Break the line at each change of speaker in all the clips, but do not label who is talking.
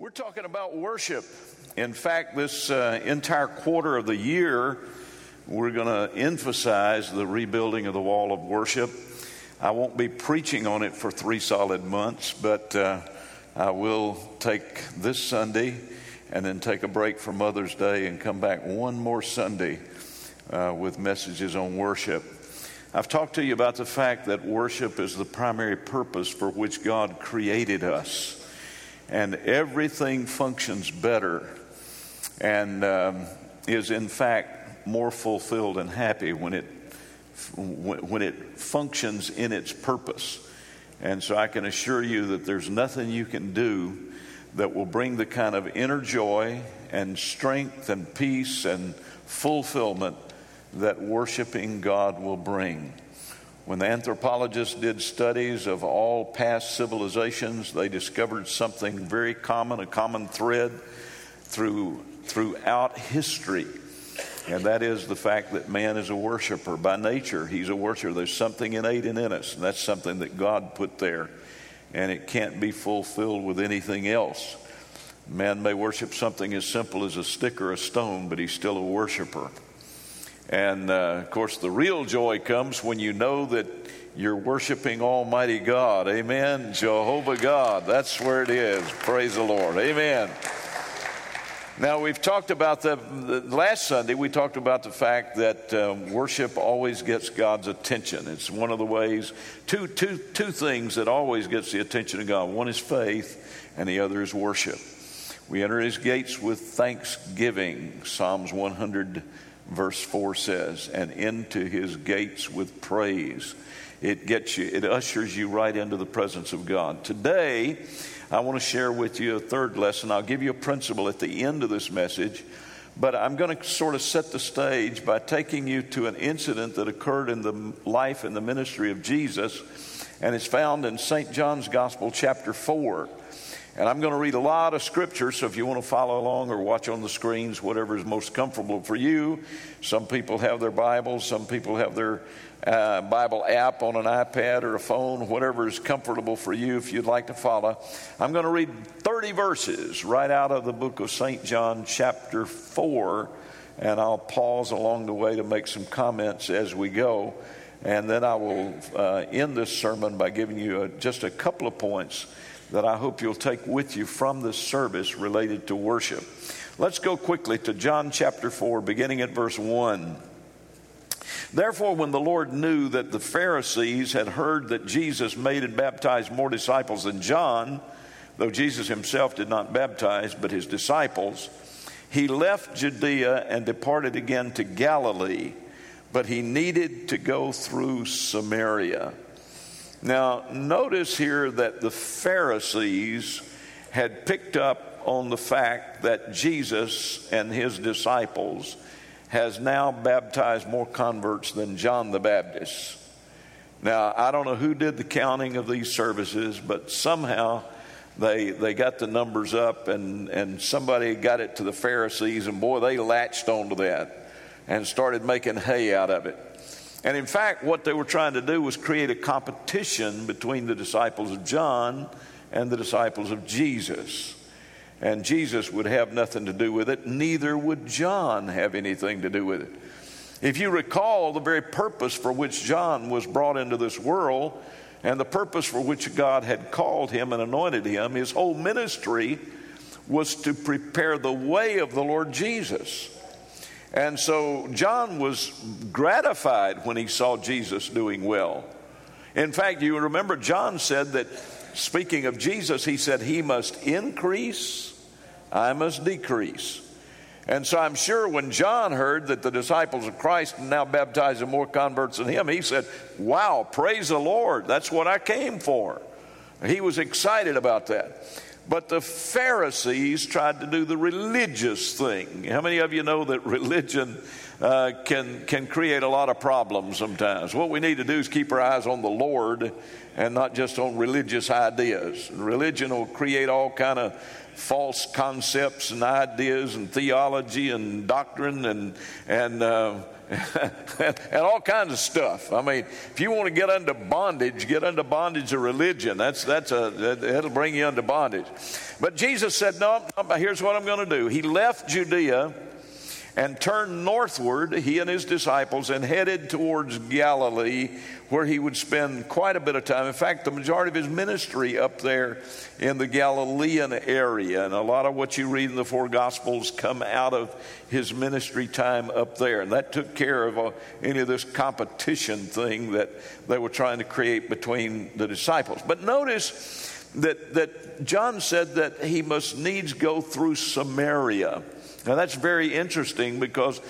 We're talking about worship. In fact, this uh, entire quarter of the year, we're going to emphasize the rebuilding of the wall of worship. I won't be preaching on it for three solid months, but uh, I will take this Sunday and then take a break for Mother's Day and come back one more Sunday uh, with messages on worship. I've talked to you about the fact that worship is the primary purpose for which God created us and everything functions better and um, is in fact more fulfilled and happy when it when it functions in its purpose. And so I can assure you that there's nothing you can do that will bring the kind of inner joy and strength and peace and fulfillment that worshiping God will bring. When the anthropologists did studies of all past civilizations, they discovered something very common, a common thread through, throughout history. And that is the fact that man is a worshiper. By nature, he's a worshiper. There's something innate in us, and that's something that God put there. And it can't be fulfilled with anything else. Man may worship something as simple as a stick or a stone, but he's still a worshiper. And uh, of course, the real joy comes when you know that you're worshiping Almighty God. Amen. Jehovah God. That's where it is. Praise the Lord. Amen. Now, we've talked about the, the last Sunday, we talked about the fact that um, worship always gets God's attention. It's one of the ways, two, two, two things that always gets the attention of God. One is faith, and the other is worship. We enter his gates with thanksgiving, Psalms 100 verse 4 says, and into his gates with praise. It gets you, it ushers you right into the presence of God. Today, I want to share with you a third lesson. I'll give you a principle at the end of this message, but I'm going to sort of set the stage by taking you to an incident that occurred in the life and the ministry of Jesus, and it's found in St. John's Gospel, chapter 4. And I'm going to read a lot of scripture, so if you want to follow along or watch on the screens, whatever is most comfortable for you. Some people have their Bibles, some people have their uh, Bible app on an iPad or a phone, whatever is comfortable for you if you'd like to follow. I'm going to read 30 verses right out of the book of St. John, chapter 4, and I'll pause along the way to make some comments as we go. And then I will uh, end this sermon by giving you a, just a couple of points that I hope you'll take with you from this service related to worship. Let's go quickly to John chapter 4, beginning at verse 1. Therefore, when the Lord knew that the Pharisees had heard that Jesus made and baptized more disciples than John, though Jesus himself did not baptize, but his disciples, he left Judea and departed again to Galilee, but he needed to go through Samaria. Now, notice here that the Pharisees had picked up on the fact that Jesus and his disciples has now baptized more converts than John the Baptist. Now, I don't know who did the counting of these services, but somehow they, they got the numbers up and, and somebody got it to the Pharisees, and boy, they latched onto that and started making hay out of it. And in fact, what they were trying to do was create a competition between the disciples of John and the disciples of Jesus. And Jesus would have nothing to do with it, neither would John have anything to do with it. If you recall, the very purpose for which John was brought into this world and the purpose for which God had called him and anointed him, his whole ministry was to prepare the way of the Lord Jesus. And so John was gratified when he saw Jesus doing well. In fact, you remember John said that, speaking of Jesus, he said, He must increase, I must decrease. And so I'm sure when John heard that the disciples of Christ now baptizing more converts than him, he said, Wow, praise the Lord. That's what I came for. He was excited about that. But the Pharisees tried to do the religious thing. How many of you know that religion uh, can, can create a lot of problems sometimes? What we need to do is keep our eyes on the Lord and not just on religious ideas. Religion will create all kind of false concepts and ideas and theology and doctrine and, and uh, and all kinds of stuff. I mean, if you want to get under bondage, get under bondage of religion. That's that's a that'll bring you under bondage. But Jesus said, "No, here's what I'm going to do." He left Judea and turned northward, he and his disciples, and headed towards Galilee, where he would spend quite a bit of time. In fact, the majority of his ministry up there in the Galilean area, and a lot of what you read in the four Gospels come out of his ministry time up there. And that took care of uh, any of this competition thing that they were trying to create between the disciples. But notice that, that John said that he must needs go through Samaria. Now that's very interesting because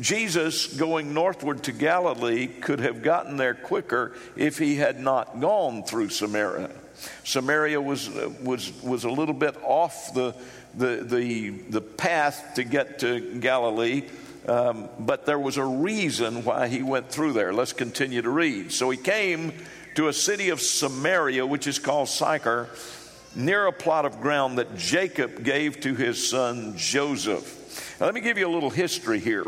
Jesus going northward to Galilee could have gotten there quicker if he had not gone through Samaria. Samaria was, was, was a little bit off the, the, the, the path to get to Galilee, um, but there was a reason why he went through there. Let's continue to read. So he came to a city of Samaria, which is called Sychar, near a plot of ground that Jacob gave to his son Joseph. Now, let me give you a little history here.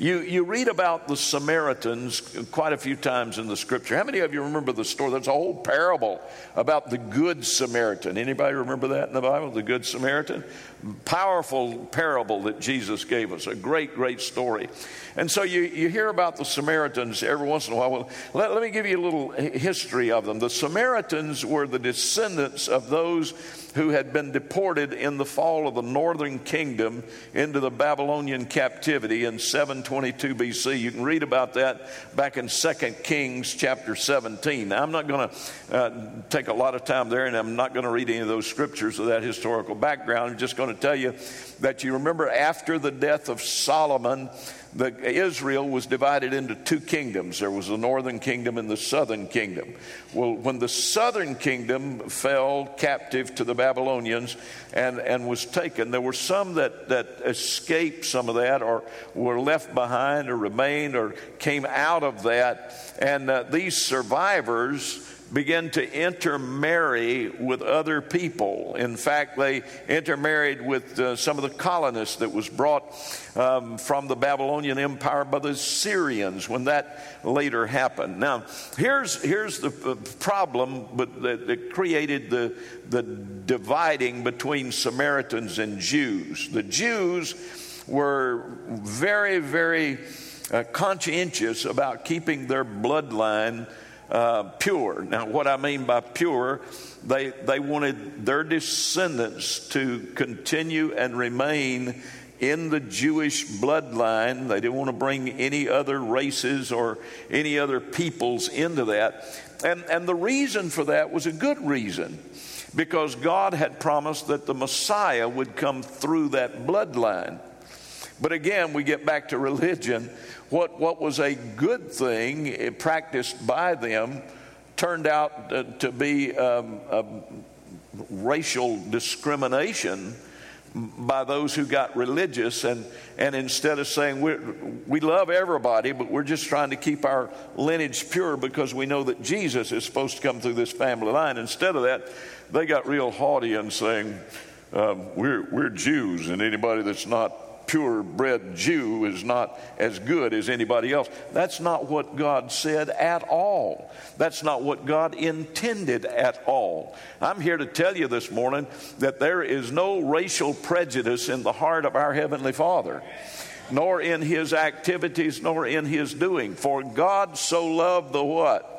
You, you read about the Samaritans quite a few times in the scripture. How many of you remember the story? There's a whole parable about the Good Samaritan. Anybody remember that in the Bible? The Good Samaritan? Powerful parable that Jesus gave us. A great, great story. And so you, you hear about the Samaritans every once in a while. Well, let, let me give you a little history of them. The Samaritans were the descendants of those who had been deported in the fall of the northern kingdom into the Babylonian captivity in 722 BC. You can read about that back in 2 Kings chapter 17. Now, I'm not going to uh, take a lot of time there, and I'm not going to read any of those scriptures of that historical background. I'm just going to tell you that you remember after the death of Solomon, the, Israel was divided into two kingdoms. There was the northern kingdom and the southern kingdom. Well, when the southern kingdom fell captive to the Babylonians and, and was taken, there were some that, that escaped some of that or were left behind or remained or came out of that. And uh, these survivors began to intermarry with other people. In fact, they intermarried with uh, some of the colonists that was brought um, from the Babylonian Empire by the Syrians when that later happened. Now, here's, here's the uh, problem that, that created the, the dividing between Samaritans and Jews. The Jews were very, very uh, conscientious about keeping their bloodline uh, pure. Now, what I mean by pure, they, they wanted their descendants to continue and remain in the Jewish bloodline. They didn't want to bring any other races or any other peoples into that. And, and the reason for that was a good reason because God had promised that the Messiah would come through that bloodline. But again, we get back to religion. What, what was a good thing eh, practiced by them turned out to be um, racial discrimination by those who got religious and, and instead of saying we we love everybody but we're just trying to keep our lineage pure because we know that jesus is supposed to come through this family line instead of that they got real haughty and saying um, we're, we're jews and anybody that's not purebred Jew is not as good as anybody else. That's not what God said at all. That's not what God intended at all. I'm here to tell you this morning that there is no racial prejudice in the heart of our Heavenly Father nor in his activities, nor in his doing. For God so loved the what?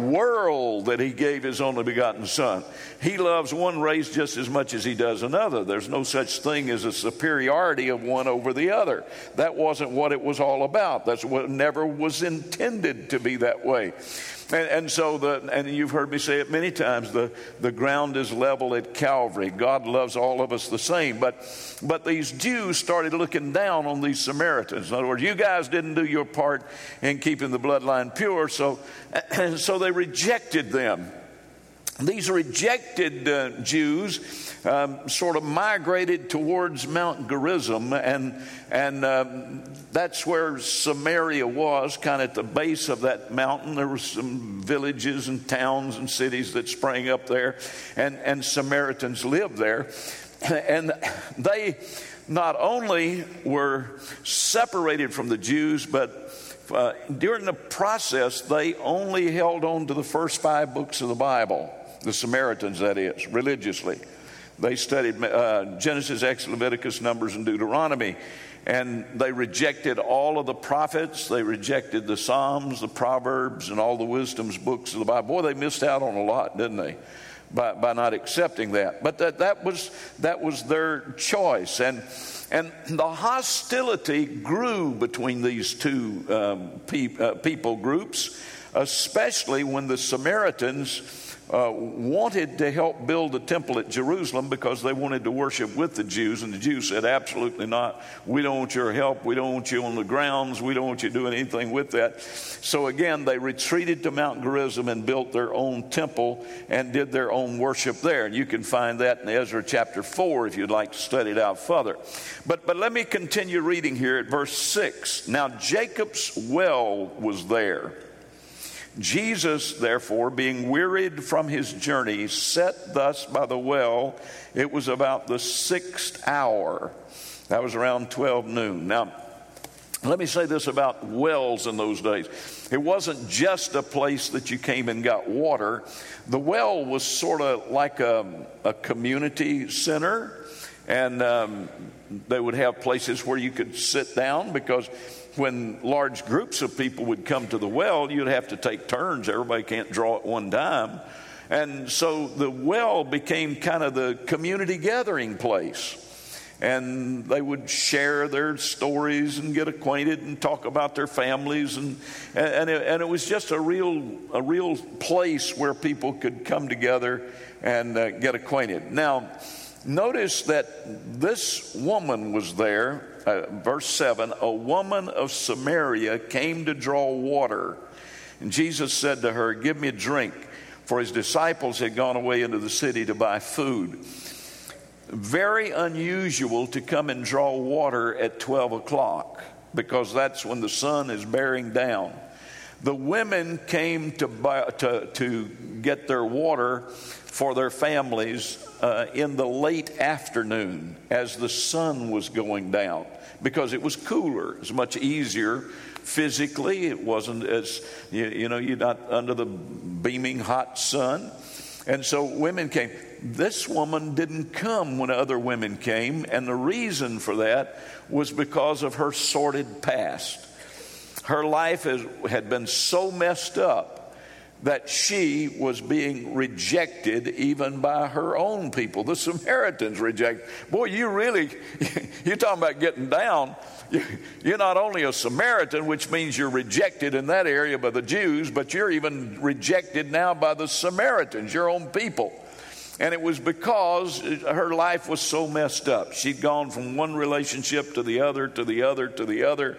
World that he gave his only begotten son. He loves one race just as much as he does another. There's no such thing as a superiority of one over the other. That wasn't what it was all about. That's what never was intended to be that way. And, and, so the and you've heard me say it many times the, the ground is level at Calvary. God loves all of us the same. But but these Jews started looking down on these Samaritans. In other words, you guys didn't do your part in keeping the bloodline pure, so and so they rejected them. These rejected uh, Jews um, sort of migrated towards Mount Gerizim, and and um, that's where Samaria was, kind of at the base of that mountain. There were some villages and towns and cities that sprang up there, and and Samaritans lived there, and they not only were separated from the Jews, but uh, during the process, they only held on to the first five books of the Bible the Samaritans, that is, religiously. They studied uh, Genesis, Exodus, Leviticus, Numbers, and Deuteronomy. And they rejected all of the prophets. They rejected the Psalms, the Proverbs, and all the wisdom's books of the Bible. Boy, they missed out on a lot, didn't they? By, by not accepting that. But that, that, was, that was their choice. And, and the hostility grew between these two um, pe- uh, people groups, especially when the Samaritans uh, wanted to help build the temple at Jerusalem because they wanted to worship with the Jews, and the Jews said, Absolutely not. We don't want your help. We don't want you on the grounds. We don't want you doing anything with that. So again, they retreated to Mount Gerizim and built their own temple and did their own worship there. And you can find that in Ezra chapter 4 if you'd like to study it out further. But, but let me continue reading here at verse 6. Now, Jacob's well was there Jesus, therefore, being wearied from his journey, sat thus by the well. It was about the sixth hour. That was around 12 noon. Now, let me say this about wells in those days. It wasn't just a place that you came and got water. The well was sort of like a, a community center, and um, they would have places where you could sit down because when large groups of people would come to the well, you'd have to take turns. Everybody can't draw at one time. And so the well became kind of the community gathering place. And they would share their stories and get acquainted and talk about their families. And, and, it, and it was just a real, a real place where people could come together and uh, get acquainted. Now, notice that this woman was there uh, verse 7 a woman of Samaria came to draw water. And Jesus said to her, Give me a drink, for his disciples had gone away into the city to buy food. Very unusual to come and draw water at 12 o'clock because that's when the sun is bearing down. The women came to, buy, to, to get their water for their families uh, in the late afternoon as the sun was going down because it was cooler. It was much easier physically. It wasn't as, you, you know, you're not under the beaming hot sun. And so women came. This woman didn't come when other women came, and the reason for that was because of her sordid past. Her life has, had been so messed up that she was being rejected even by her own people. The Samaritans reject. Boy, you really, you're talking about getting down. You're not only a Samaritan, which means you're rejected in that area by the Jews, but you're even rejected now by the Samaritans, your own people. And it was because her life was so messed up. She'd gone from one relationship to the other, to the other, to the other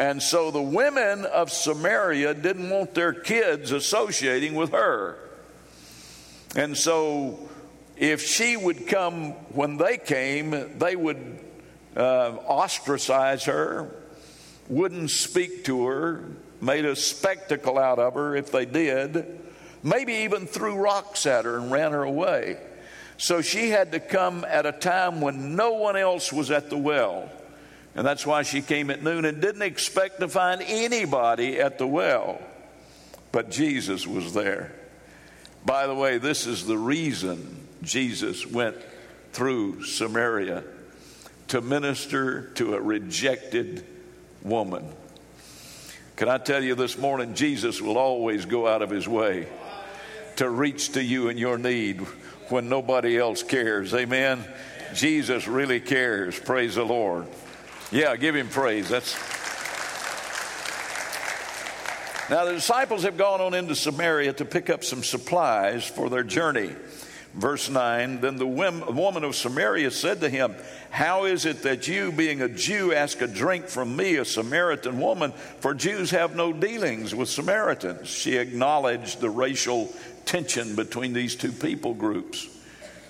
and so the women of Samaria didn't want their kids associating with her. And so if she would come when they came, they would uh, ostracize her, wouldn't speak to her, made a spectacle out of her if they did, maybe even threw rocks at her and ran her away. So she had to come at a time when no one else was at the well. And that's why she came at noon and didn't expect to find anybody at the well. But Jesus was there. By the way, this is the reason Jesus went through Samaria to minister to a rejected woman. Can I tell you this morning, Jesus will always go out of his way to reach to you in your need when nobody else cares. Amen. Jesus really cares. Praise the Lord. Yeah, give him praise. That's. Now, the disciples have gone on into Samaria to pick up some supplies for their journey. Verse 9 Then the woman of Samaria said to him, How is it that you, being a Jew, ask a drink from me, a Samaritan woman? For Jews have no dealings with Samaritans. She acknowledged the racial tension between these two people groups.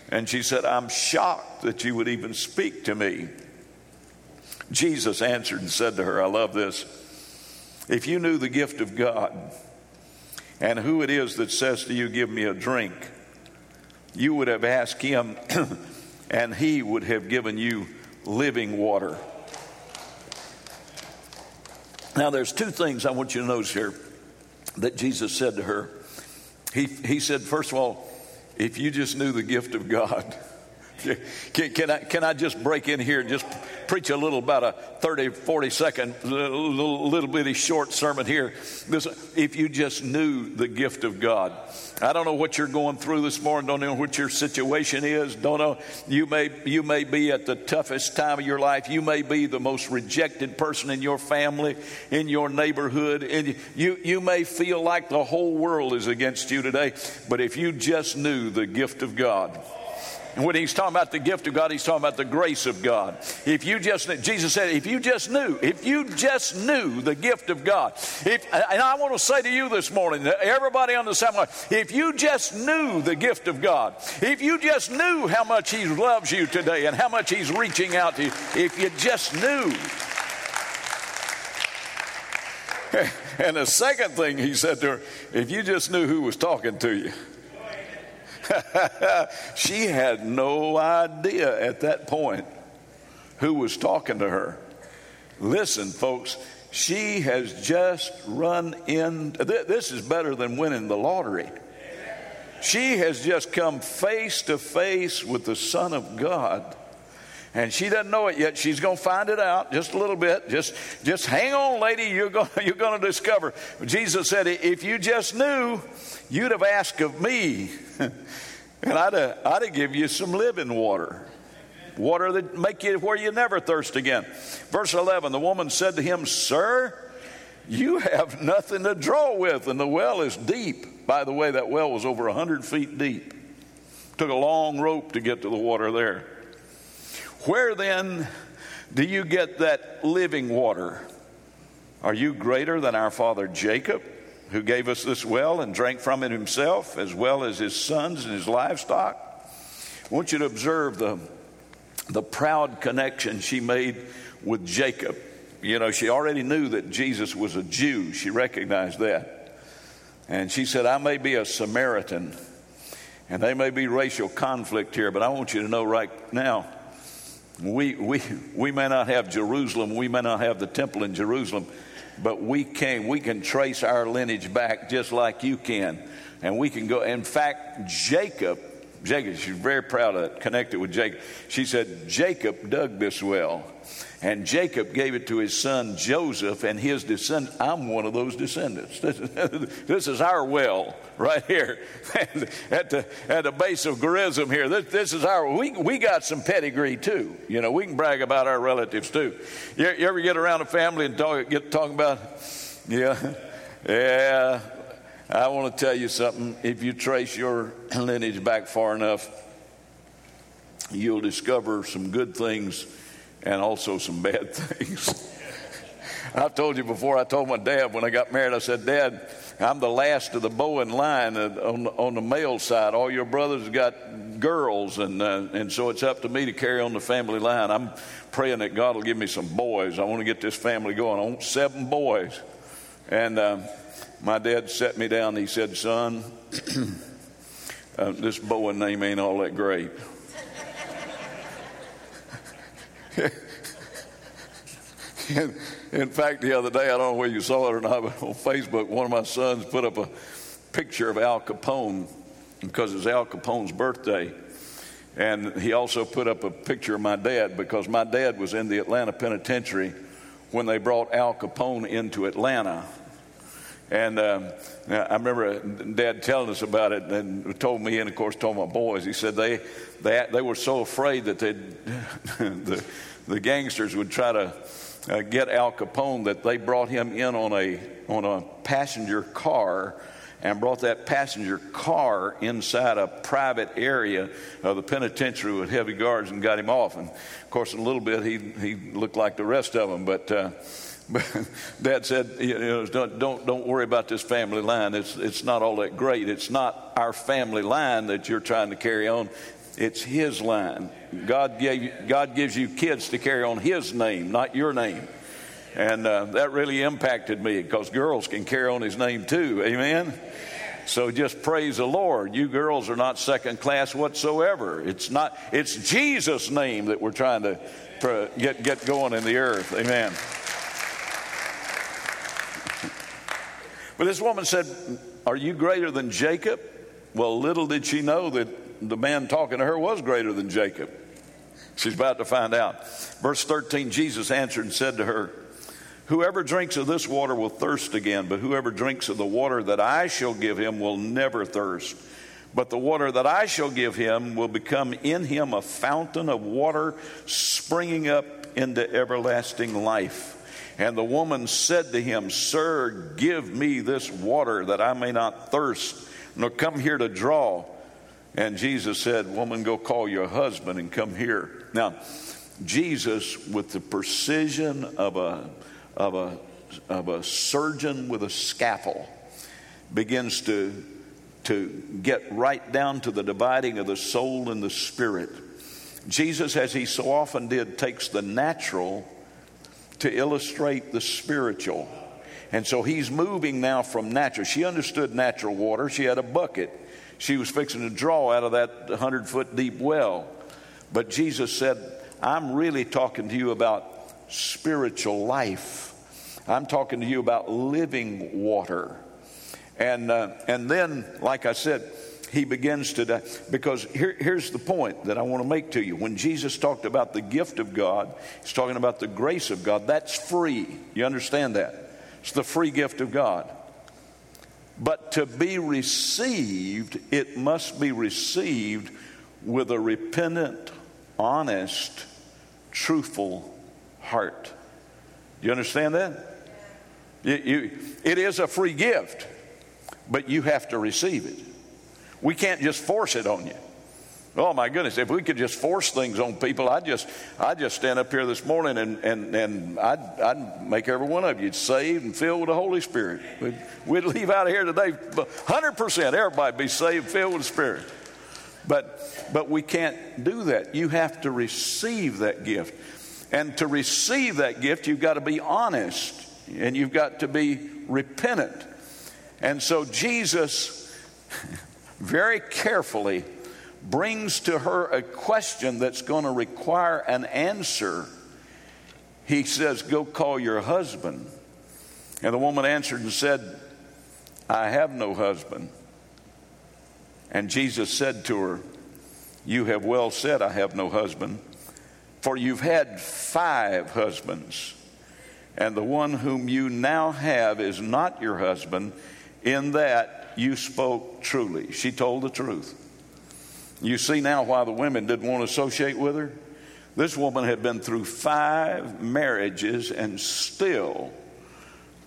And she said, I'm shocked that you would even speak to me. Jesus answered and said to her, I love this. If you knew the gift of God and who it is that says to you, Give me a drink, you would have asked him, and he would have given you living water. Now, there's two things I want you to notice here that Jesus said to her. He, he said, first of all, if you just knew the gift of God, can, can, I, can I just break in here and just preach a little about a 30, 40 second, little, little bitty short sermon here? This, if you just knew the gift of God. I don't know what you're going through this morning. Don't know what your situation is. Don't know. You may, you may be at the toughest time of your life. You may be the most rejected person in your family, in your neighborhood. And you, you may feel like the whole world is against you today. But if you just knew the gift of God, when he's talking about the gift of God, he's talking about the grace of God. If you just, Jesus said, if you just knew, if you just knew the gift of God, if, and I want to say to you this morning, everybody on the sound, if you just knew the gift of God, if you just knew how much He loves you today and how much He's reaching out to you, if you just knew. And the second thing he said to her, if you just knew who was talking to you. she had no idea at that point who was talking to her. Listen, folks, she has just run in. This is better than winning the lottery. She has just come face to face with the Son of God. And she doesn't know it yet. She's going to find it out just a little bit. Just, just hang on, lady. You're going, you're going to discover. Jesus said, if you just knew, you'd have asked of me. and I'd have, I'd have give you some living water. Water that make you where you never thirst again. Verse 11, the woman said to him, Sir, you have nothing to draw with, and the well is deep. By the way, that well was over 100 feet deep. Took a long rope to get to the water there. Where then do you get that living water? Are you greater than our father Jacob, who gave us this well and drank from it himself, as well as his sons and his livestock? I want you to observe the, the proud connection she made with Jacob. You know, she already knew that Jesus was a Jew, she recognized that. And she said, I may be a Samaritan, and there may be racial conflict here, but I want you to know right now we, we, we may not have Jerusalem, we may not have the temple in Jerusalem, but we can, we can trace our lineage back just like you can. And we can go, in fact, Jacob, Jacob, she's very proud of it, connected with Jacob. She said, Jacob dug this well. And Jacob gave it to his son Joseph and his descendants. I'm one of those descendants. This, is our well right here at the, at the base of Gerizim here. This, this, is our, we, we got some pedigree too. You know, we can brag about our relatives too. You, you ever get around a family and talk, get talking about, yeah, yeah, I want to tell you something. If you trace your lineage back far enough, you'll discover some good things and also some bad things. I've told you before, I told my dad when I got married, I said, Dad, I'm the last of the Bowen line on, on the male side. All your brothers got girls, and, uh, and so it's up to me to carry on the family line. I'm praying that God will give me some boys. I want to get this family going. I want seven boys. And uh, my dad set me down. He said, Son, uh, this Bowen name ain't all that great. in, in fact, the other day, I don't know whether you saw it or not, but on Facebook, one of my sons put up a picture of Al Capone because it's Al Capone's birthday. And he also put up a picture of my dad because my dad was in the Atlanta penitentiary when they brought Al Capone into Atlanta. And um, I remember Dad telling us about it and told me, and of course told my boys. He said they they, they were so afraid that they the the gangsters would try to uh, get Al Capone that they brought him in on a on a passenger car and brought that passenger car inside a private area of the penitentiary with heavy guards and got him off. And of course, in a little bit, he, he looked like the rest of them. But, uh, Dad said, you know, don't, don't, worry about this family line. It's, it's not all that great. It's not our family line that you're trying to carry on. It's His line. God, gave, God gives you kids to carry on His name, not your name. And uh, that really impacted me because girls can carry on His name too. Amen? So just praise the Lord. You girls are not second class whatsoever. It's not, it's Jesus' name that we're trying to get, get going in the earth. Amen. But this woman said, Are you greater than Jacob? Well, little did she know that the man talking to her was greater than Jacob. She's about to find out. Verse 13 Jesus answered and said to her, Whoever drinks of this water will thirst again, but whoever drinks of the water that I shall give him will never thirst. But the water that I shall give him will become in him a fountain of water springing up into everlasting life. And the woman said to him, Sir, give me this water that I may not thirst, nor come here to draw. And Jesus said, Woman, go call your husband and come here. Now, Jesus, with the precision of a of a, of a surgeon with a scalpel begins to, to get right down to the dividing of the soul and the spirit. Jesus, as he so often did, takes the natural to illustrate the spiritual. And so he's moving now from natural. She understood natural water. She had a bucket. She was fixing to draw out of that 100 foot deep well. But Jesus said, I'm really talking to you about spiritual life. I'm talking to you about living water. And, uh, and then, like I said, he begins to die. Because here, here's the point that I want to make to you. When Jesus talked about the gift of God, he's talking about the grace of God. That's free. You understand that? It's the free gift of God. But to be received, it must be received with a repentant, honest, truthful heart. You understand that? You, you, it is a free gift, but you have to receive it. We can't just force it on you. Oh my goodness, if we could just force things on people, I'd just I'd just stand up here this morning and, and, and I'd, I'd make every one of you saved and filled with the Holy Spirit. We'd, we'd leave out of here today 100%, everybody be saved, filled with the Spirit. But, but we can't do that. You have to receive that gift. And to receive that gift, you've got to be honest and you've got to be repentant. And so Jesus very carefully brings to her a question that's going to require an answer. He says, Go call your husband. And the woman answered and said, I have no husband. And Jesus said to her, You have well said, I have no husband. For you've had five husbands, and the one whom you now have is not your husband, in that you spoke truly. She told the truth. You see now why the women didn't want to associate with her? This woman had been through five marriages and still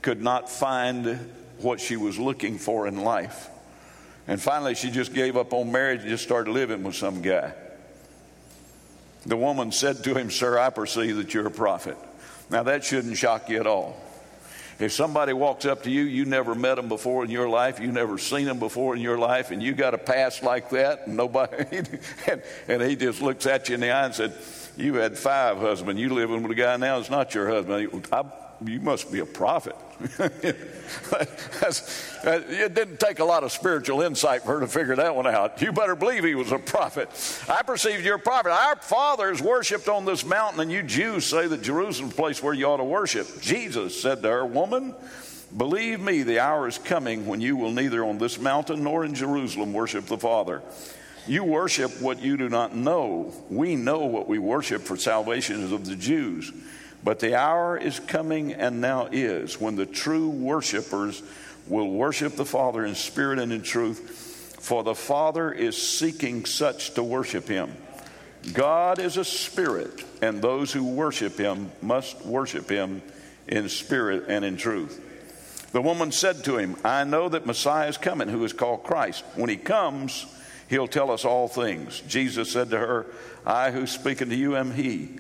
could not find what she was looking for in life. And finally, she just gave up on marriage and just started living with some guy. The woman said to him, Sir, I perceive that you're a prophet. Now, that shouldn't shock you at all. If somebody walks up to you, you never met them before in your life, you never seen them before in your life, and you got a past like that, and nobody, and, and he just looks at you in the eye and said, "You had five husbands. You living with a guy now that's not your husband. I, you must be a prophet." it didn't take a lot of spiritual insight for her to figure that one out. You better believe he was a prophet. I perceived you're a prophet. Our fathers worshipped on this mountain, and you Jews say that Jerusalem's place where you ought to worship. Jesus said to her, Woman, believe me, the hour is coming when you will neither on this mountain nor in Jerusalem worship the Father. You worship what you do not know. We know what we worship, for salvation is of the Jews. But the hour is coming and now is when the true worshipers will worship the Father in spirit and in truth, for the Father is seeking such to worship him. God is a spirit, and those who worship him must worship him in spirit and in truth. The woman said to him, I know that Messiah is coming, who is called Christ. When he comes, he'll tell us all things. Jesus said to her, I who speak unto you am he.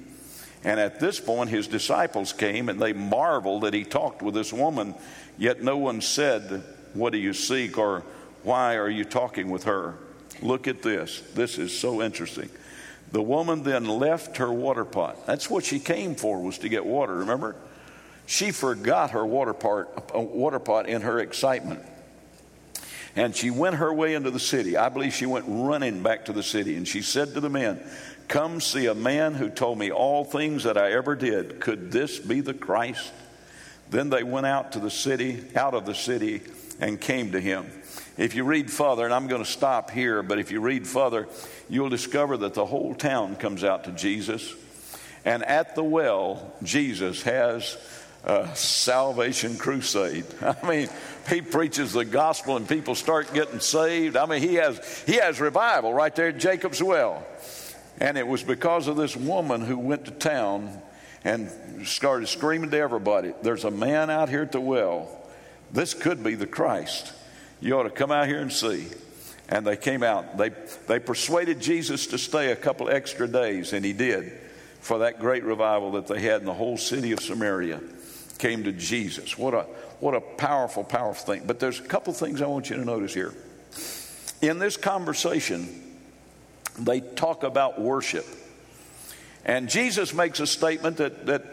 And at this point, his disciples came and they marveled that he talked with this woman, yet no one said, What do you seek? or Why are you talking with her? Look at this. This is so interesting. The woman then left her water pot. That's what she came for, was to get water, remember? She forgot her water, part, uh, water pot in her excitement. And she went her way into the city. I believe she went running back to the city. And she said to the men, Come see a man who told me all things that I ever did. Could this be the Christ? Then they went out to the city, out of the city, and came to him. If you read further, and I'm going to stop here, but if you read further, you'll discover that the whole town comes out to Jesus. And at the well, Jesus has a salvation crusade. I mean, he preaches the gospel and people start getting saved. I mean, he has, he has revival right there at Jacob's well. And it was because of this woman who went to town and started screaming to everybody, There's a man out here at the well. This could be the Christ. You ought to come out here and see. And they came out. They, they persuaded Jesus to stay a couple extra days, and he did for that great revival that they had in the whole city of Samaria came to Jesus. What a, what a powerful, powerful thing. But there's a couple things I want you to notice here. In this conversation, they talk about worship. And Jesus makes a statement that, that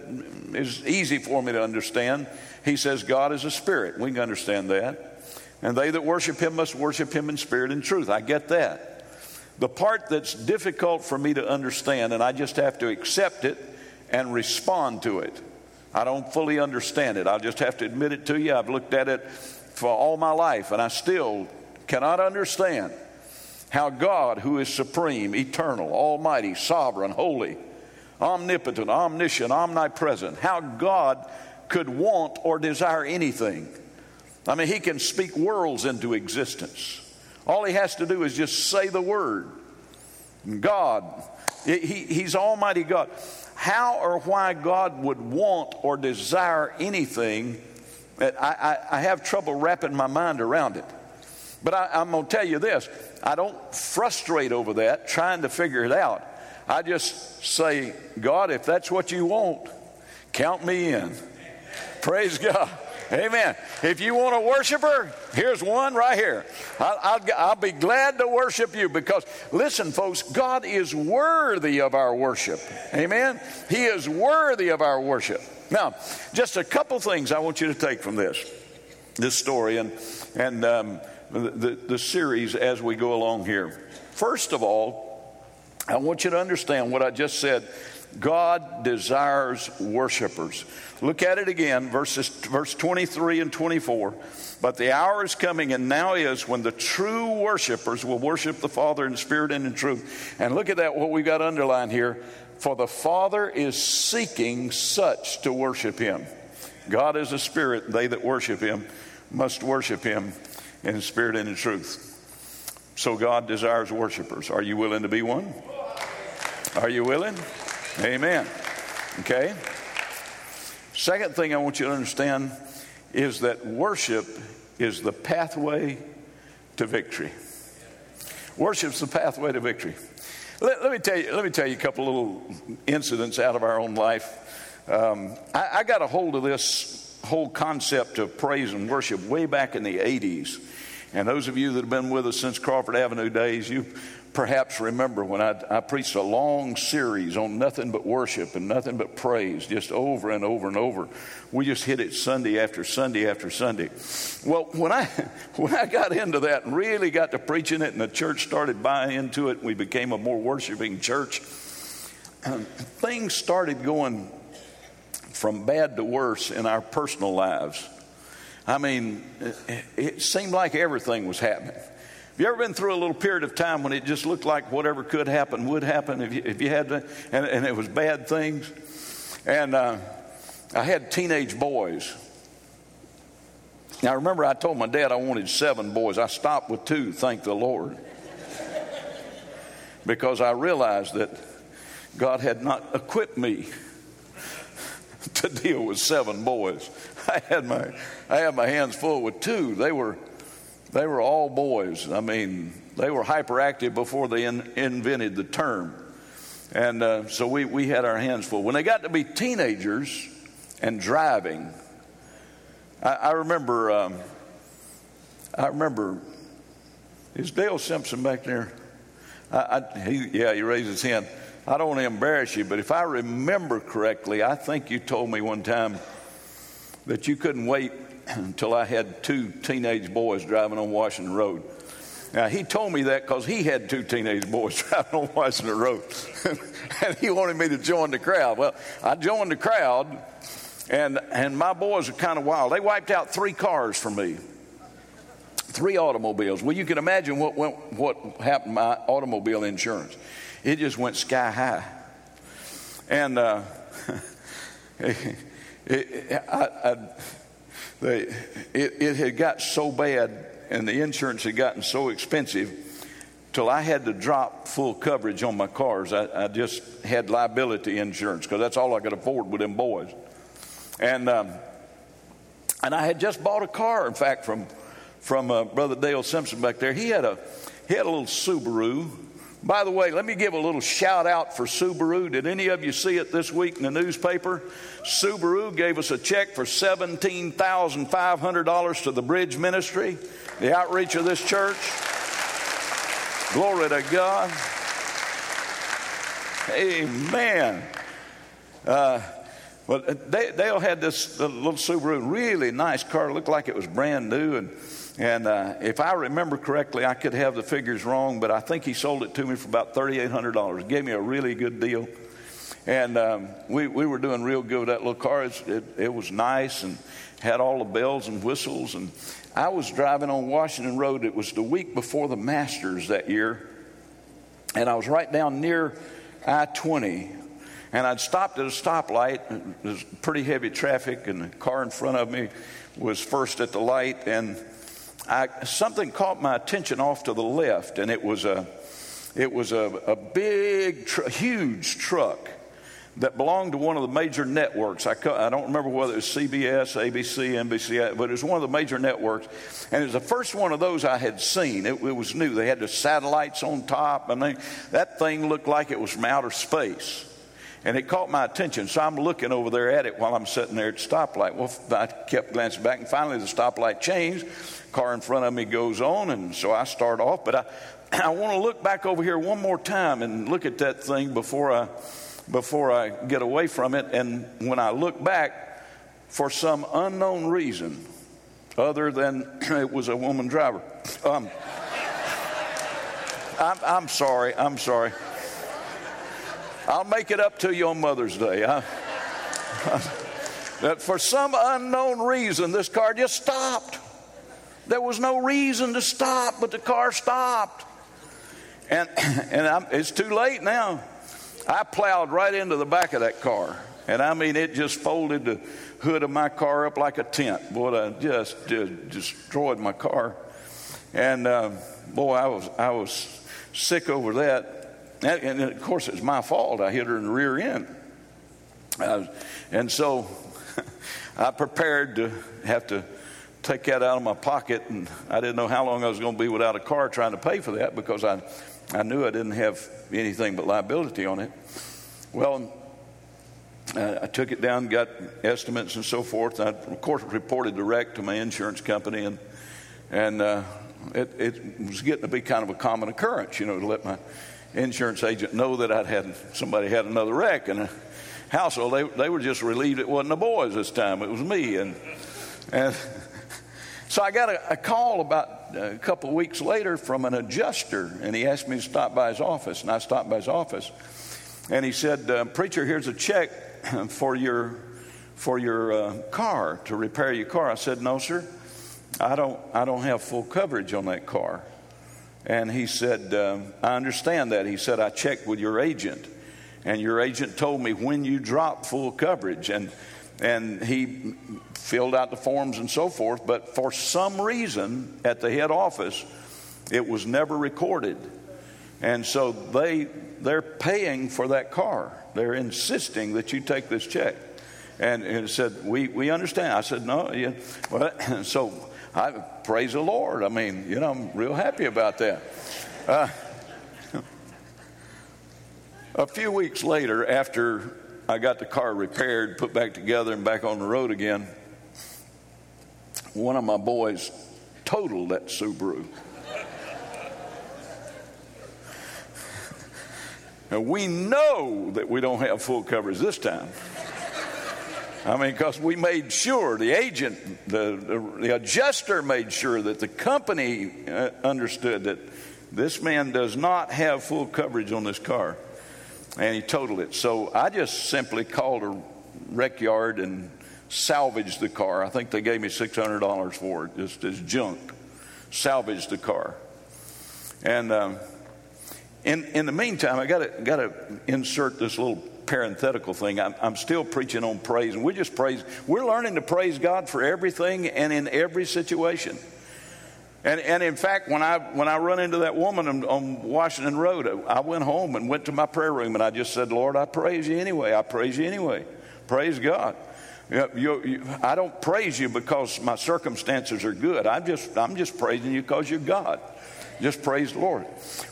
is easy for me to understand. He says, God is a spirit. We can understand that. And they that worship him must worship him in spirit and truth. I get that. The part that's difficult for me to understand, and I just have to accept it and respond to it, I don't fully understand it. I'll just have to admit it to you. I've looked at it for all my life, and I still cannot understand how God, who is supreme, eternal, almighty, sovereign, holy, omnipotent, omniscient, omnipresent, how God could want or desire anything. I mean, He can speak worlds into existence. All He has to do is just say the word. God, he, He's Almighty God how or why God would want or desire anything, I, I, I have trouble wrapping my mind around it. But I, I'm going to tell you this I don't frustrate over that trying to figure it out. I just say, God, if that's what you want, count me in. Praise God. Amen. If you want a worshiper, here's one right here. I'll, I'll, I'll, be glad to worship you because, listen, folks, God is worthy of our worship. Amen. He is worthy of our worship. Now, just a couple things I want you to take from this, this story and and um, the, the series as we go along here. First of all, I want you to understand what I just said God desires worshipers. Look at it again, verses, verse 23 and 24. But the hour is coming, and now is when the true worshipers will worship the Father in spirit and in truth. And look at that, what we've got underlined here. For the Father is seeking such to worship him. God is a spirit. They that worship him must worship him in spirit and in truth. So God desires worshipers. Are you willing to be one? Are you willing? Amen. Okay? Second thing I want you to understand is that worship is the pathway to victory. Worship's the pathway to victory. Let, let, me tell you. Let me tell you a couple little incidents out of our own life. Um, I, I got a hold of this whole concept of praise and worship way back in the '80s, and those of you that have been with us since Crawford Avenue days, you perhaps remember when I, I, preached a long series on nothing but worship and nothing but praise, just over and over and over. We just hit it Sunday after Sunday after Sunday. Well, when I when I got into that and really got to preaching it, and the church started buying into it, we became a more worshiping church. things started going from bad to worse in our personal lives. I mean, it, seemed like everything was happening. Have you ever been through a little period of time when it just looked like whatever could happen would happen if you, if you had to, and, and it was bad things? And uh, I had teenage boys. Now, remember, I told my dad I wanted seven boys. I stopped with two, thank the Lord. because I realized that God had not equipped me to deal with seven boys. I had my I had my hands full with two. They were they were all boys. I mean, they were hyperactive before they in, invented the term. And uh, so we, we had our hands full. When they got to be teenagers and driving, I, I remember, um, I remember, is Dale Simpson back there? I, I, he, yeah, he raised his hand. I don't want to embarrass you, but if I remember correctly, I think you told me one time that you couldn't wait until I had two teenage boys driving on Washington Road. Now, he told me that because he had two teenage boys driving on Washington Road. and he wanted me to join the crowd. Well, I joined the crowd, and, and my boys are kind of wild. They wiped out three cars for me, three automobiles. Well, you can imagine what, went, what happened to my automobile insurance. It just went sky high. And uh, it, it, I, I, they, it, it had got so bad and the insurance had gotten so expensive till I had to drop full coverage on my cars. I, I just had liability insurance because that's all I could afford with them boys. And um, and I had just bought a car, in fact, from from uh, Brother Dale Simpson back there. He had a he had a little Subaru. By the way, let me give a little shout out for Subaru. Did any of you see it this week in the newspaper? Subaru gave us a check for $17,500 to the bridge ministry the outreach of this church. Glory to God. Amen. Uh, well, Dale had this little Subaru, really nice car. Looked like it was brand new. And, and uh, if I remember correctly, I could have the figures wrong, but I think he sold it to me for about $3,800. Gave me a really good deal. And um, we, we were doing real good with that little car. It, it, it was nice and had all the bells and whistles. And I was driving on Washington Road. It was the week before the Masters that year. And I was right down near I 20. And I'd stopped at a stoplight. There was pretty heavy traffic, and the car in front of me was first at the light. And I, something caught my attention off to the left, and it was a, it was a, a big, tr- huge truck that belonged to one of the major networks. I, I don't remember whether it was CBS, ABC, NBC, but it was one of the major networks. And it was the first one of those I had seen. It, it was new. They had the satellites on top, and they, that thing looked like it was from outer space. And it caught my attention. So I'm looking over there at it while I'm sitting there at the stoplight. Well, I kept glancing back, and finally the stoplight changed. Car in front of me goes on, and so I start off. But I, I want to look back over here one more time and look at that thing before I before I get away from it. And when I look back, for some unknown reason, other than it was a woman driver, um, I'm, I'm, sorry, I'm sorry. I'll make it up to you on Mother's Day. I, that for some unknown reason, this car just stopped. There was no reason to stop, but the car stopped. And, and I'm, it's too late now. I plowed right into the back of that car. And I mean, it just folded the hood of my car up like a tent. Boy, I just, just destroyed my car. And uh, boy, I was, I was sick over that. And, of course, it's my fault. I hit her in the rear end. Uh, and so I prepared to have to take that out of my pocket. And I didn't know how long I was going to be without a car trying to pay for that because I I knew I didn't have anything but liability on it. Well, uh, I took it down, got estimates and so forth. I, of course, reported direct to my insurance company, and and uh, it, it, was getting to be kind of a common occurrence, you know, to let my insurance agent know that I'd had somebody had another wreck in a household. They they were just relieved it wasn't the boys this time; it was me, and and so I got a, a call about a couple of weeks later from an adjuster, and he asked me to stop by his office, and I stopped by his office, and he said, uh, "Preacher, here's a check for your for your uh, car to repair your car." I said, "No, sir, I don't. I don't have full coverage on that car." And he said, uh, "I understand that." He said, "I checked with your agent, and your agent told me when you drop full coverage and." and he filled out the forms and so forth, but for some reason at the head office, it was never recorded. And so they, they're paying for that car. They're insisting that you take this check. And, and said, we, we understand. I said, no. Yeah. Well, so I praise the Lord. I mean, you know, I'm real happy about that. Uh, a few weeks later, after I got the car repaired, put back together, and back on the road again, one of my boys totaled that Subaru. and we know that we don't have full coverage this time. I mean, because we made sure, the agent, the, the, the, adjuster made sure that the company uh, understood that this man does not have full coverage on this car. And he totaled it. So I just simply called a wreck yard and salvaged the car. I think they gave me $600 for it, just as junk. Salvaged the car. And um, in, in the meantime, I got to insert this little parenthetical thing. I'm, I'm, still preaching on praise, and we're just praise. We're learning to praise God for everything and in every situation. And, and in fact, when I when I run into that woman on, on Washington Road, I went home and went to my prayer room, and I just said, "Lord, I praise you anyway. I praise you anyway. Praise God." You, you, you, I don't praise you because my circumstances are good. I'm just I'm just praising you because you're God. Just praise the Lord.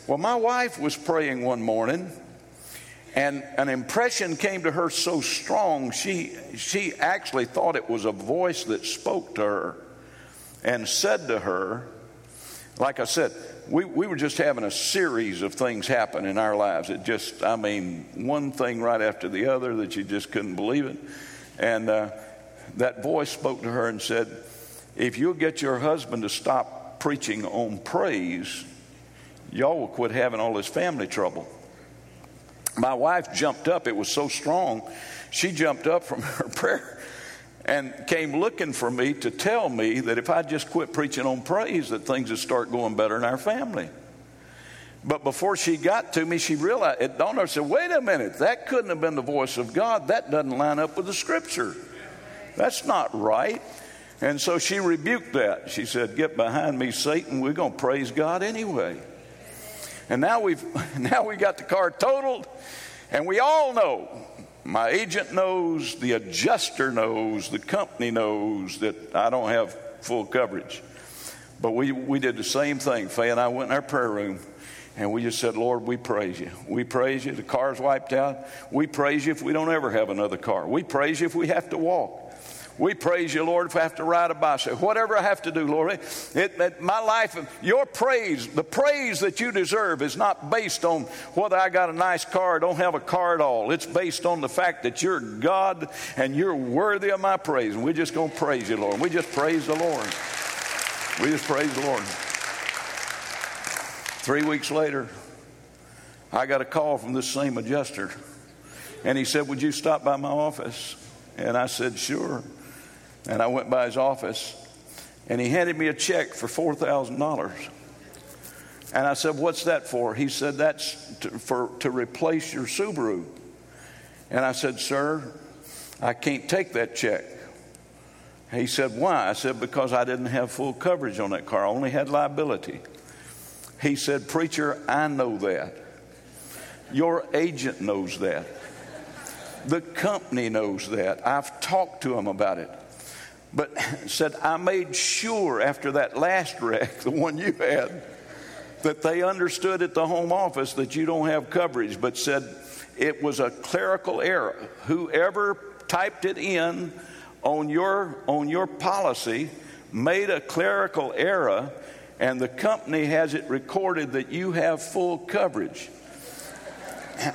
Well, my wife was praying one morning and an impression came to her so strong, she, she actually thought it was a voice that spoke to her and said to her, like I said, we, we were just having a series of things happen in our lives. It just, I mean, one thing right after the other that you just couldn't believe it. And uh, that voice spoke to her and said, If you'll get your husband to stop preaching on praise, y'all will quit having all this family trouble. My wife jumped up. It was so strong. She jumped up from her prayer and came looking for me to tell me that if I just quit preaching on praise, that things would start going better in our family. But before she got to me, she realized it dawned on her. Said, "Wait a minute, that couldn't have been the voice of God. That doesn't line up with the Scripture. That's not right." And so she rebuked that. She said, "Get behind me, Satan. We're going to praise God anyway." And now we've now we got the car totaled, and we all know. My agent knows, the adjuster knows, the company knows that I don't have full coverage. But we, we did the same thing. Faye and I went in our prayer room and we just said, Lord, we praise you. We praise you. The car's wiped out. We praise you if we don't ever have another car. We praise you if we have to walk. We praise you, Lord, if I have to ride a bicycle. Whatever I have to do, Lord. It, it, my life, your praise, the praise that you deserve is not based on whether I got a nice car or don't have a car at all. It's based on the fact that you're God and you're worthy of my praise. And we're just going to praise you, Lord. We just praise the Lord. We just praise the Lord. Three weeks later, I got a call from this same adjuster. And he said, Would you stop by my office? And I said, Sure. And I went by his office and he handed me a check for $4,000. And I said, What's that for? He said, That's to, for, to replace your Subaru. And I said, Sir, I can't take that check. He said, Why? I said, Because I didn't have full coverage on that car, I only had liability. He said, Preacher, I know that. Your agent knows that. The company knows that. I've talked to him about it. But said, I made sure after that last wreck, the one you had, that they understood at the home office that you don't have coverage, but said it was a clerical error. Whoever typed it in on your, on your policy made a clerical error, and the company has it recorded that you have full coverage.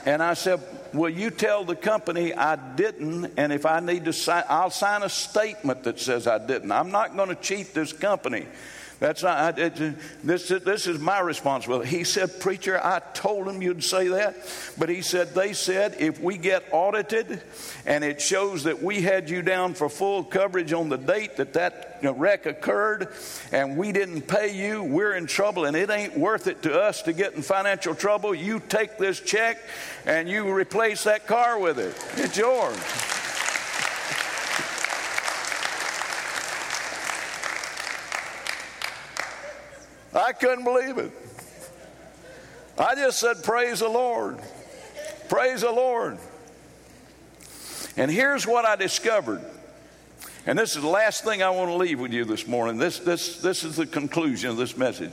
And I said, Will you tell the company I didn't? And if I need to sign, I'll sign a statement that says I didn't. I'm not going to cheat this company. That's not, it, this, this is my responsibility. He said, Preacher, I told him you'd say that. But he said, They said, if we get audited and it shows that we had you down for full coverage on the date that that wreck occurred and we didn't pay you, we're in trouble and it ain't worth it to us to get in financial trouble. You take this check and you replace that car with it. It's yours. I couldn't believe it. I just said, Praise the Lord. Praise the Lord. And here's what I discovered. And this is the last thing I want to leave with you this morning. This, this, this is the conclusion of this message.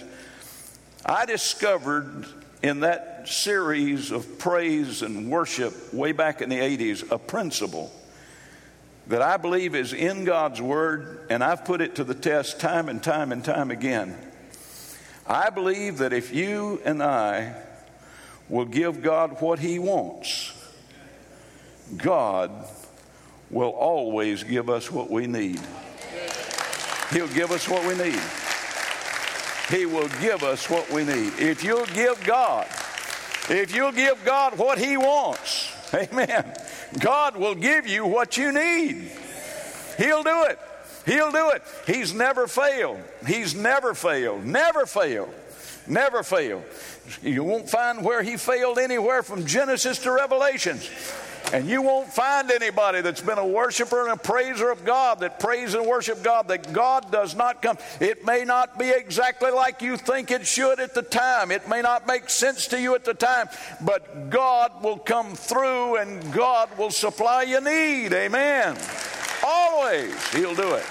I discovered in that series of praise and worship way back in the 80s a principle that I believe is in God's Word, and I've put it to the test time and time and time again. I believe that if you and I will give God what He wants, God will always give us what we need. He'll give us what we need. He will give us what we need. If you'll give God, if you'll give God what He wants, amen, God will give you what you need. He'll do it. He'll do it. He's never failed. He's never failed. Never failed. Never failed. You won't find where he failed anywhere from Genesis to Revelations. And you won't find anybody that's been a worshiper and a praiser of God that praise and worship God that God does not come. It may not be exactly like you think it should at the time. It may not make sense to you at the time, but God will come through and God will supply your need. Amen. Always, He'll do it.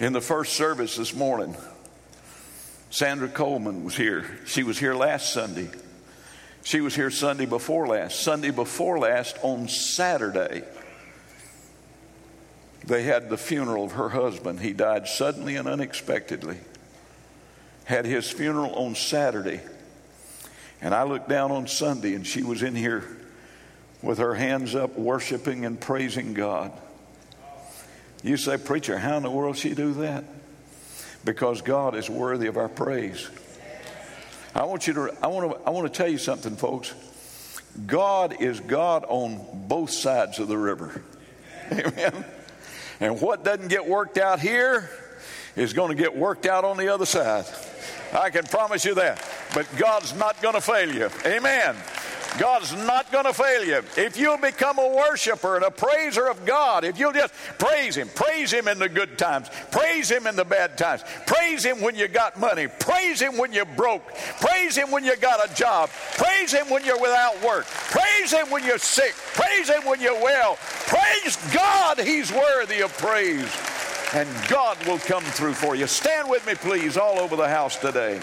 In the first service this morning, Sandra Coleman was here. She was here last Sunday. She was here Sunday before last. Sunday before last on Saturday, they had the funeral of her husband. He died suddenly and unexpectedly. Had his funeral on Saturday. And I looked down on Sunday and she was in here with her hands up, worshiping and praising God. You say, Preacher, how in the world she do that? because God is worthy of our praise. I want you to I want to I want to tell you something folks. God is God on both sides of the river. Amen. And what doesn't get worked out here is going to get worked out on the other side. I can promise you that. But God's not going to fail you. Amen. God's not going to fail you. If you'll become a worshiper and a praiser of God, if you'll just praise Him, praise Him in the good times, praise Him in the bad times, praise Him when you got money, praise Him when you're broke, praise Him when you got a job, praise Him when you're without work, praise Him when you're sick, praise Him when you're well, praise God, He's worthy of praise. And God will come through for you. Stand with me, please, all over the house today.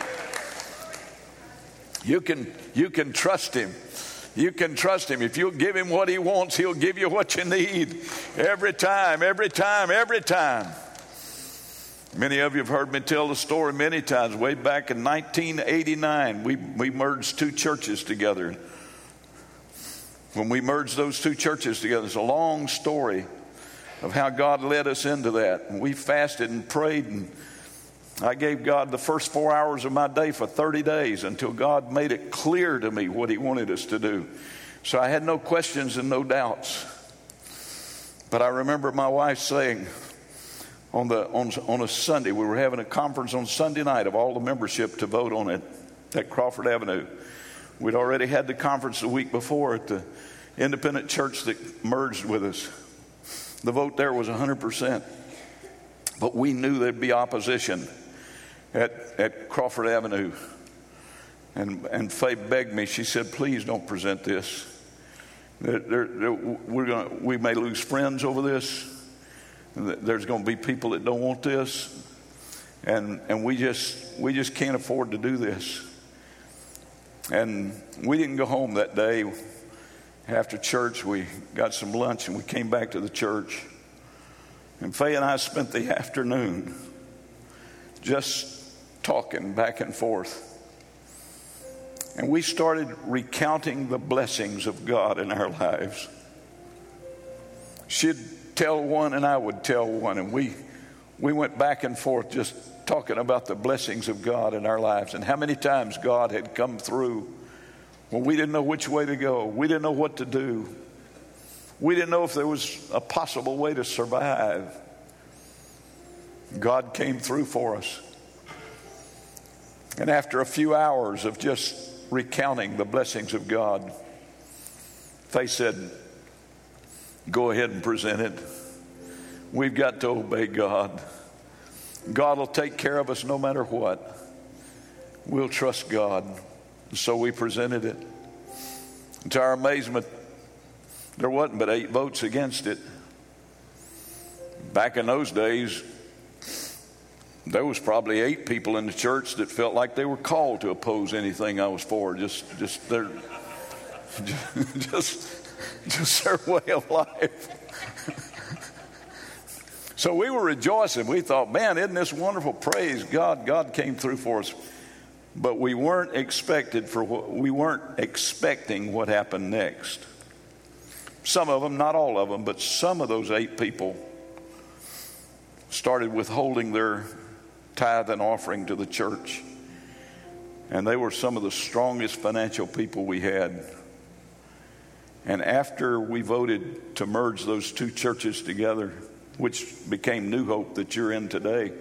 You can, you can trust Him. You can trust Him. If you'll give Him what He wants, He'll give you what you need every time, every time, every time. Many of you have heard me tell the story many times. Way back in 1989, we, we merged two churches together. When we merged those two churches together, it's a long story of how God led us into that. And we fasted and prayed and I gave God the first four hours of my day for 30 days until God made it clear to me what He wanted us to do. So I had no questions and no doubts. But I remember my wife saying on, the, on, on a Sunday, we were having a conference on Sunday night of all the membership to vote on it at Crawford Avenue. We'd already had the conference the week before at the independent church that merged with us. The vote there was 100%. But we knew there'd be opposition at, at Crawford Avenue. And, and Faye begged me, she said, please don't present this. There, there, we're gonna, we may lose friends over this. There's going to be people that don't want this. And, and we, just, we just can't afford to do this. And we didn't go home that day. After church, we got some lunch and we came back to the church. And Faye and I spent the afternoon just talking back and forth. And we started recounting the blessings of God in our lives. She'd tell one, and I would tell one, and we, we went back and forth just talking about the blessings of God in our lives and how many times God had come through when we didn't know which way to go, we didn't know what to do, we didn't know if there was a possible way to survive. God came through for us. And after a few hours of just recounting the blessings of God, they said, Go ahead and present it. We've got to obey God. God will take care of us no matter what. We'll trust God. So we presented it. To our amazement, there wasn't but eight votes against it. Back in those days, there was probably eight people in the church that felt like they were called to oppose anything I was for. Just, just their, just, just their way of life. so we were rejoicing. We thought, man, isn't this wonderful? Praise God! God came through for us. But we weren't expected for what we weren't expecting what happened next. Some of them, not all of them, but some of those eight people started withholding their tithe and offering to the church. And they were some of the strongest financial people we had. And after we voted to merge those two churches together, which became New Hope that you're in today,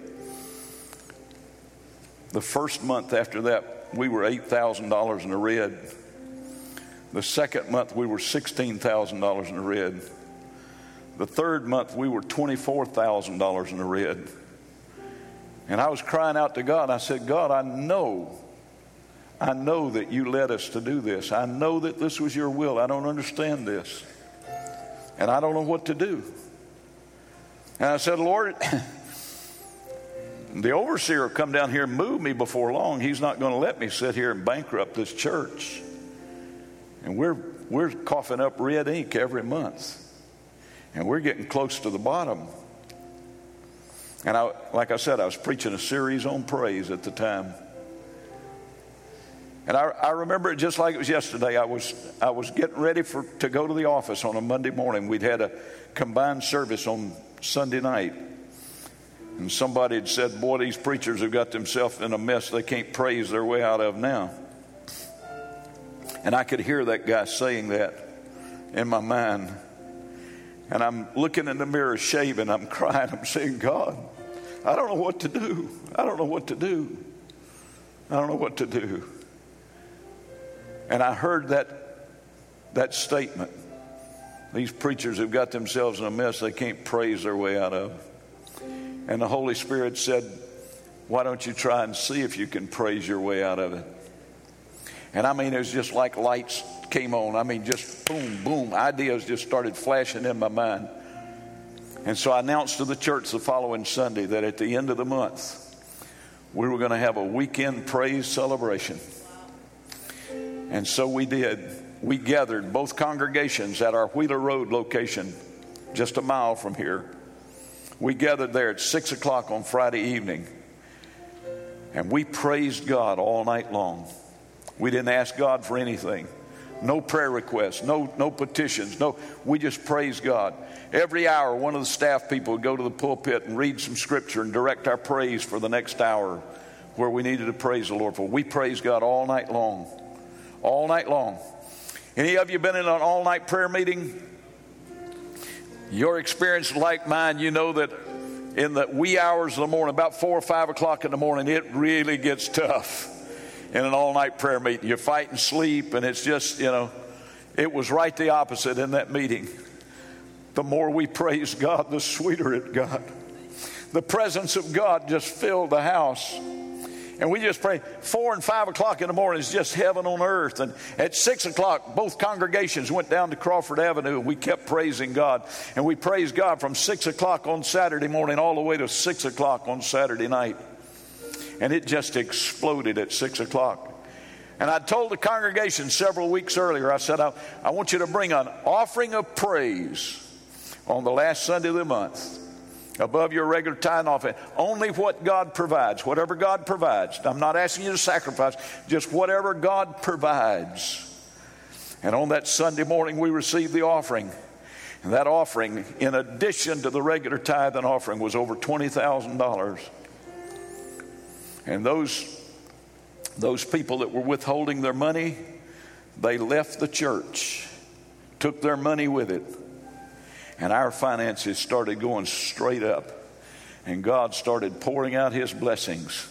the first month after that, we were $8,000 in the red. The second month, we were $16,000 in the red. The third month, we were $24,000 in the red. And I was crying out to God. I said, God, I know, I know that you led us to do this. I know that this was your will. I don't understand this. And I don't know what to do. And I said, Lord, the overseer will come down here and move me before long. He's not going to let me sit here and bankrupt this church. And we're, we're coughing up red ink every month. And we're getting close to the bottom. And I, like I said, I was preaching a series on praise at the time. And I, I, remember it just like it was yesterday. I was, I was getting ready for, to go to the office on a Monday morning. We'd had a combined service on Sunday night. And somebody had said, Boy, these preachers have got themselves in a mess they can't praise their way out of now. And I could hear that guy saying that in my mind. And I'm looking in the mirror, shaving, I'm crying, I'm saying, God, I don't know what to do. I don't know what to do. I don't know what to do. And I heard that, that statement. These preachers have got themselves in a mess they can't praise their way out of. And the Holy Spirit said, Why don't you try and see if you can praise your way out of it? And I mean, it was just like lights came on. I mean, just boom, boom. Ideas just started flashing in my mind. And so I announced to the church the following Sunday that at the end of the month, we were going to have a weekend praise celebration. And so we did. We gathered both congregations at our Wheeler Road location, just a mile from here. We gathered there at six o'clock on Friday evening, and we praised God all night long. We didn't ask God for anything. No prayer requests, no, no petitions, no, we just praised God. Every hour, one of the staff people would go to the pulpit and read some scripture and direct our praise for the next hour where we needed to praise the Lord for. We praised God all night long. All night long. Any of you been in an all night prayer meeting? Your experience like mine, you know that in the wee hours of the morning, about four or five o'clock in the morning, it really gets tough in an all night prayer meeting. You're fighting sleep, and it's just, you know, it was right the opposite in that meeting. The more we praise God, the sweeter it got. The presence of God just filled the house. And we just pray. Four and five o'clock in the morning is just heaven on earth. And at six o'clock, both congregations went down to Crawford Avenue and we kept praising God. And we praised God from six o'clock on Saturday morning all the way to six o'clock on Saturday night and it just exploded at six o'clock. And I told the congregation several weeks earlier, I said, I, I want you to bring an offering of praise on the last Sunday of the month above your regular tithe offering. Only what God provides, whatever God provides. I'm not asking you to sacrifice, just whatever God provides. And on that Sunday morning, we received the offering. And that offering, in addition to the regular tithe and offering, was over $20,000. And those, those people that were withholding their money, they left the church, took their money with it, and our finances started going straight up. And God started pouring out His blessings.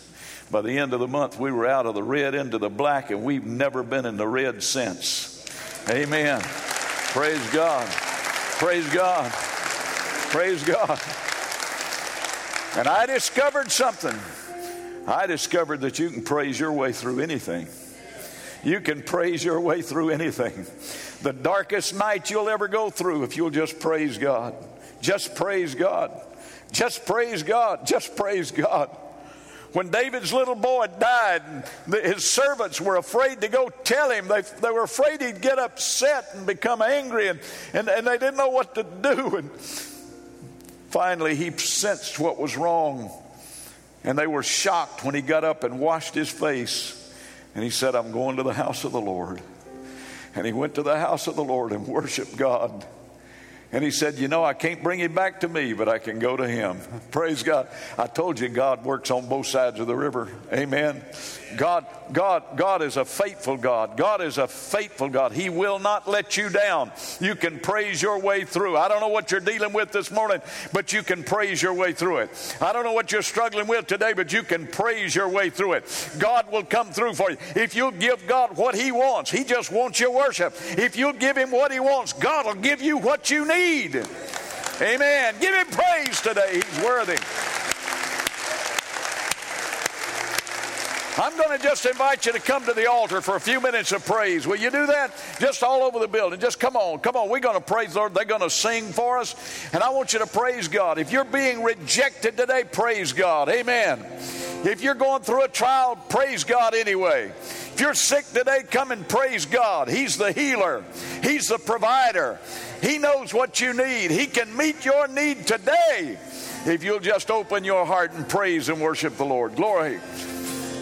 By the end of the month, we were out of the red into the black, and we've never been in the red since. Amen. Praise God. Praise God. Praise God. And I discovered something. I discovered that you can praise your way through anything. You can praise your way through anything. the darkest night you'll ever go through if you'll just praise God. Just praise God. Just praise God. Just praise God. When David's little boy died, his servants were afraid to go tell him. They, they were afraid he'd get upset and become angry, and, and, and they didn't know what to do. And finally, he sensed what was wrong. And they were shocked when he got up and washed his face. And he said, I'm going to the house of the Lord. And he went to the house of the Lord and worshiped God. And he said, You know, I can't bring him back to me, but I can go to him. Praise God. I told you God works on both sides of the river. Amen. God, God, God is a faithful God. God is a faithful God. He will not let you down. You can praise your way through. I don't know what you're dealing with this morning, but you can praise your way through it. I don't know what you're struggling with today, but you can praise your way through it. God will come through for you. If you'll give God what He wants, He just wants your worship. If you'll give Him what He wants, God will give you what you need. Amen. Give Him praise today. He's worthy. I'm going to just invite you to come to the altar for a few minutes of praise. Will you do that? Just all over the building. Just come on, come on. We're going to praise the Lord. They're going to sing for us. And I want you to praise God. If you're being rejected today, praise God. Amen. If you're going through a trial, praise God anyway. If you're sick today, come and praise God. He's the healer, He's the provider. He knows what you need. He can meet your need today if you'll just open your heart and praise and worship the Lord. Glory.